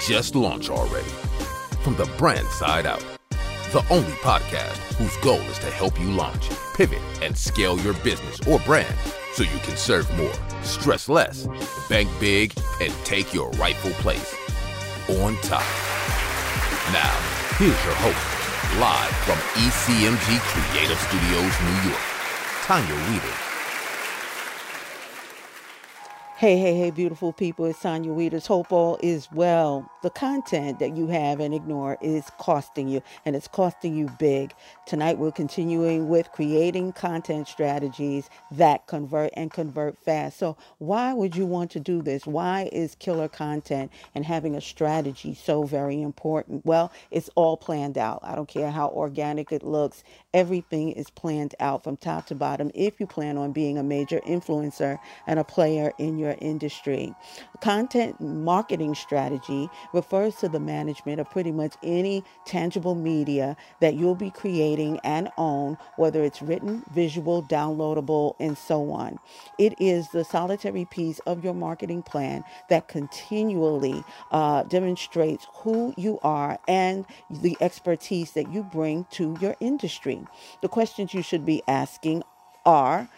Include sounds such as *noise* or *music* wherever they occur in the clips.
Just launch already. From the brand side out. The only podcast whose goal is to help you launch, pivot, and scale your business or brand so you can serve more, stress less, bank big, and take your rightful place on top. Now, here's your host, live from ECMG Creative Studios, New York, Tanya Weeders. Hey, hey, hey, beautiful people. It's Tanya Weeders. Hope all is well. The content that you have and ignore is costing you, and it's costing you big. Tonight, we're continuing with creating content strategies that convert and convert fast. So, why would you want to do this? Why is killer content and having a strategy so very important? Well, it's all planned out. I don't care how organic it looks, everything is planned out from top to bottom if you plan on being a major influencer and a player in your industry. Content marketing strategy refers to the management of pretty much any tangible media that you'll be creating and own, whether it's written, visual, downloadable, and so on. It is the solitary piece of your marketing plan that continually uh, demonstrates who you are and the expertise that you bring to your industry. The questions you should be asking are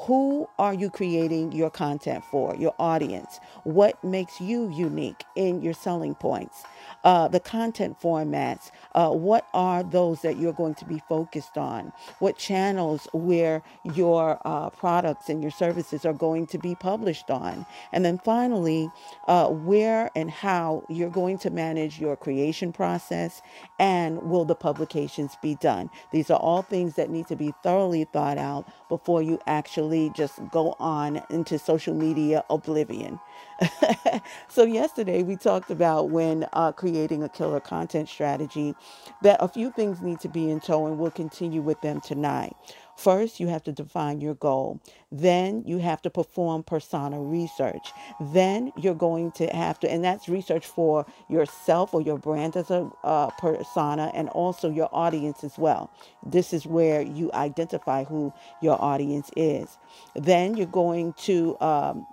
who are you creating your content for, your audience? What makes you unique in your selling points? uh, the content formats. Uh, what are those that you're going to be focused on? What channels where your uh, products and your services are going to be published on? And then finally, uh, where and how you're going to manage your creation process and will the publications be done? These are all things that need to be thoroughly thought out before you actually just go on into social media oblivion. *laughs* so yesterday we talked about when uh, creating a killer content strategy that a few things need to be in tow and we'll continue with them tonight First, you have to define your goal. Then you have to perform persona research. Then you're going to have to, and that's research for yourself or your brand as a uh, persona and also your audience as well. This is where you identify who your audience is. Then you're going to um,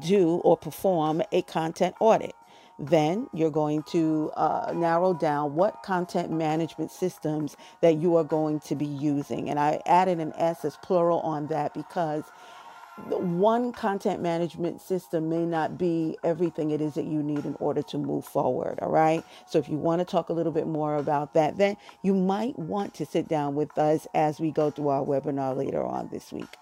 do or perform a content audit. Then you're going to uh, narrow down what content management systems that you are going to be using. And I added an S as plural on that because one content management system may not be everything it is that you need in order to move forward. All right. So if you want to talk a little bit more about that, then you might want to sit down with us as we go through our webinar later on this week.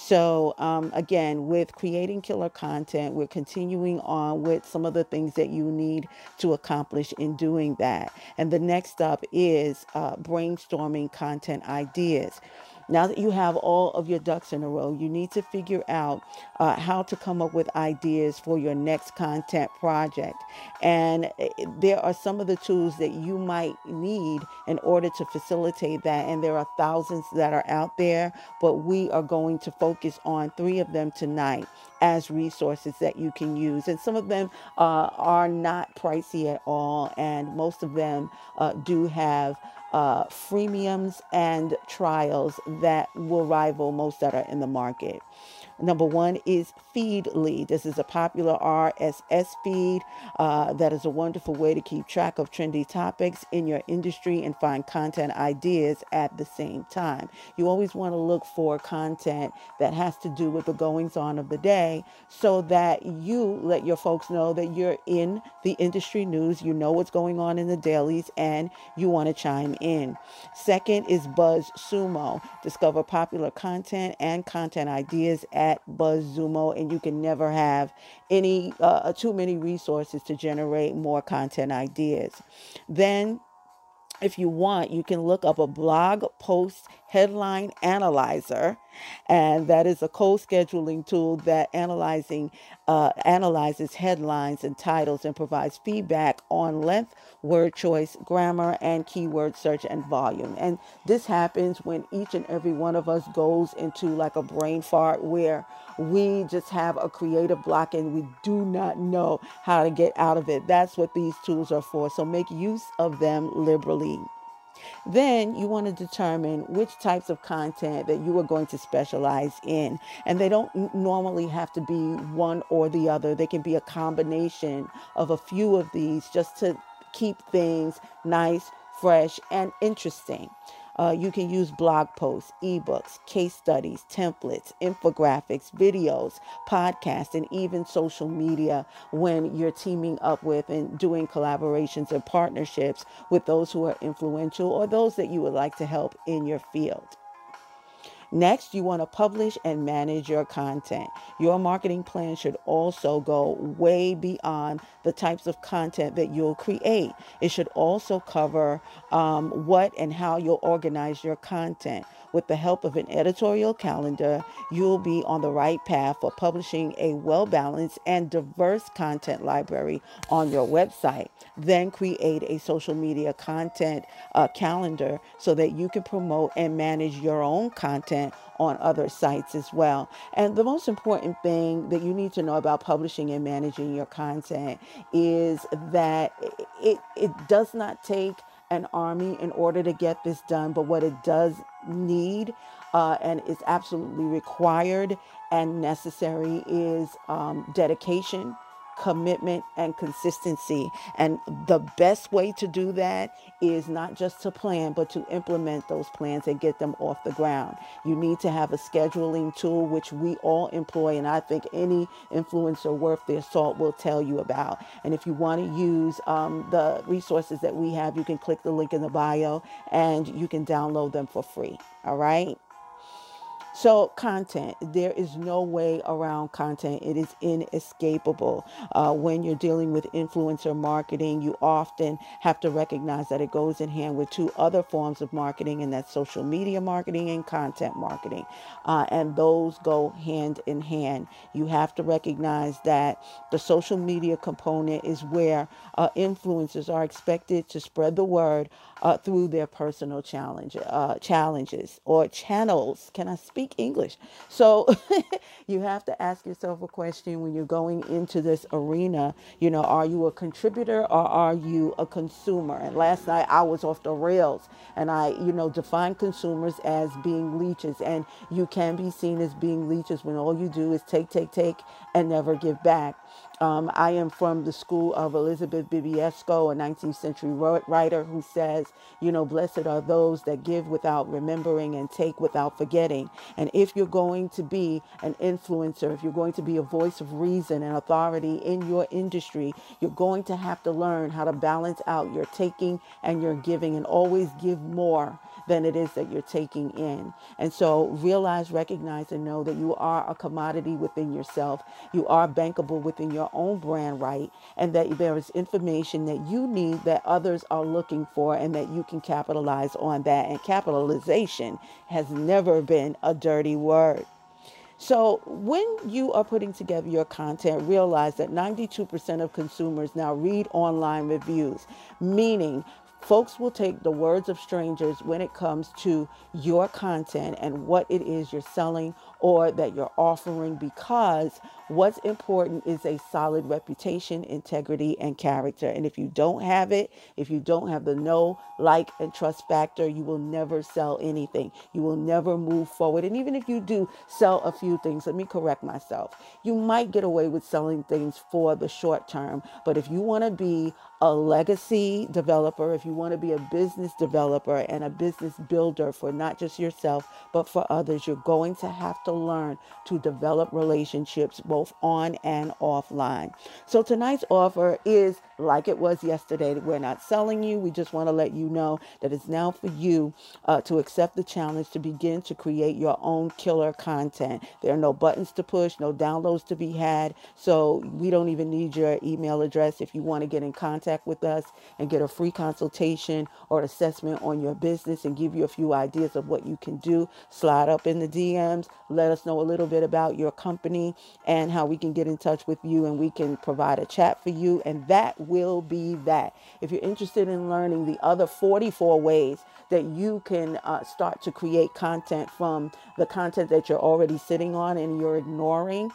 So, um, again, with creating killer content, we're continuing on with some of the things that you need to accomplish in doing that. And the next up is uh, brainstorming content ideas. Now that you have all of your ducks in a row, you need to figure out uh, how to come up with ideas for your next content project. And eh, there are some of the tools that you might need in order to facilitate that. And there are thousands that are out there, but we are going to focus on three of them tonight as resources that you can use. And some of them uh, are not pricey at all, and most of them uh, do have uh, freemiums and trials that will rival most that are in the market. Number one is Feedly. This is a popular RSS feed uh, that is a wonderful way to keep track of trendy topics in your industry and find content ideas at the same time. You always want to look for content that has to do with the goings on of the day so that you let your folks know that you're in the industry news, you know what's going on in the dailies, and you want to chime in. Second is BuzzSumo. Discover popular content and content ideas at at BuzzSumo, and you can never have any uh, too many resources to generate more content ideas. Then if you want, you can look up a blog post headline analyzer and that is a code scheduling tool that analyzing uh, analyzes headlines and titles and provides feedback on length word choice grammar and keyword search and volume. And this happens when each and every one of us goes into like a brain fart where we just have a creative block and we do not know how to get out of it. That's what these tools are for. So make use of them liberally Then you want to determine which types of content that you are going to specialize in. And they don't normally have to be one or the other, they can be a combination of a few of these just to keep things nice, fresh, and interesting. Uh, you can use blog posts, ebooks, case studies, templates, infographics, videos, podcasts, and even social media when you're teaming up with and doing collaborations and partnerships with those who are influential or those that you would like to help in your field. Next, you want to publish and manage your content. Your marketing plan should also go way beyond the types of content that you'll create. It should also cover um, what and how you'll organize your content. With the help of an editorial calendar, you'll be on the right path for publishing a well balanced and diverse content library on your website. Then create a social media content uh, calendar so that you can promote and manage your own content on other sites as well. And the most important thing that you need to know about publishing and managing your content is that it, it does not take an army in order to get this done, but what it does need uh, and is absolutely required and necessary is um, dedication commitment and consistency. And the best way to do that is not just to plan, but to implement those plans and get them off the ground. You need to have a scheduling tool, which we all employ, and I think any influencer worth their salt will tell you about. And if you want to use um, the resources that we have, you can click the link in the bio and you can download them for free. All right. So, content, there is no way around content. It is inescapable. Uh, when you're dealing with influencer marketing, you often have to recognize that it goes in hand with two other forms of marketing, and that's social media marketing and content marketing. Uh, and those go hand in hand. You have to recognize that the social media component is where uh, influencers are expected to spread the word uh, through their personal challenge, uh, challenges or channels. Can I speak English? So *laughs* you have to ask yourself a question when you're going into this arena. You know, are you a contributor or are you a consumer? And last night I was off the rails and I, you know, define consumers as being leeches. And you can be seen as being leeches when all you do is take, take, take, and never give back. Um, I am from the school of Elizabeth Bibesco, a 19th century writer who says, you know, blessed are those that give without remembering and take without forgetting. And if you're going to be an influencer, if you're going to be a voice of reason and authority in your industry, you're going to have to learn how to balance out your taking and your giving and always give more than it is that you're taking in. And so realize, recognize, and know that you are a commodity within yourself. You are bankable within your own brand right, and that there is information that you need that others are looking for, and that you can capitalize on that. And capitalization has never been a dirty word. So, when you are putting together your content, realize that 92% of consumers now read online reviews, meaning Folks will take the words of strangers when it comes to your content and what it is you're selling or that you're offering because what's important is a solid reputation, integrity, and character. And if you don't have it, if you don't have the know, like, and trust factor, you will never sell anything. You will never move forward. And even if you do sell a few things, let me correct myself. You might get away with selling things for the short term, but if you want to be a legacy developer, if you want to be a business developer and a business builder for not just yourself, but for others, you're going to have to learn to develop relationships both on and offline. So tonight's offer is like it was yesterday. We're not selling you. We just want to let you know that it's now for you uh, to accept the challenge to begin to create your own killer content. There are no buttons to push, no downloads to be had. So we don't even need your email address if you want to get in contact with us and get a free consultation or assessment on your business and give you a few ideas of what you can do. Slide up in the DMs. Let us know a little bit about your company and how we can get in touch with you and we can provide a chat for you. And that will be that. If you're interested in learning the other 44 ways that you can uh, start to create content from the content that you're already sitting on and you're ignoring,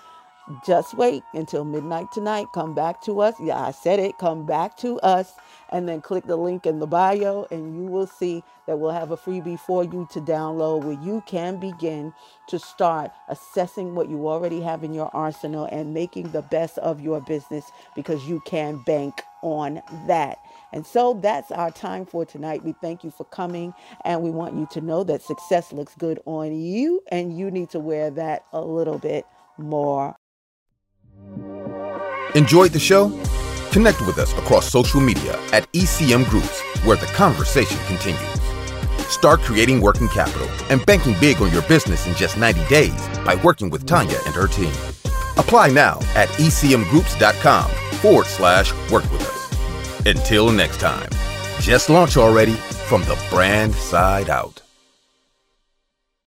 just wait until midnight tonight. Come back to us. Yeah, I said it. Come back to us and then click the link in the bio, and you will see that we'll have a freebie for you to download where you can begin to start assessing what you already have in your arsenal and making the best of your business because you can bank on that. And so that's our time for tonight. We thank you for coming, and we want you to know that success looks good on you, and you need to wear that a little bit more Enjoyed the show? Connect with us across social media at ECM Groups, where the conversation continues. Start creating working capital and banking big on your business in just 90 days by working with Tanya and her team. Apply now at ecmgroups.com forward slash work with us. Until next time, just launch already from the brand side out.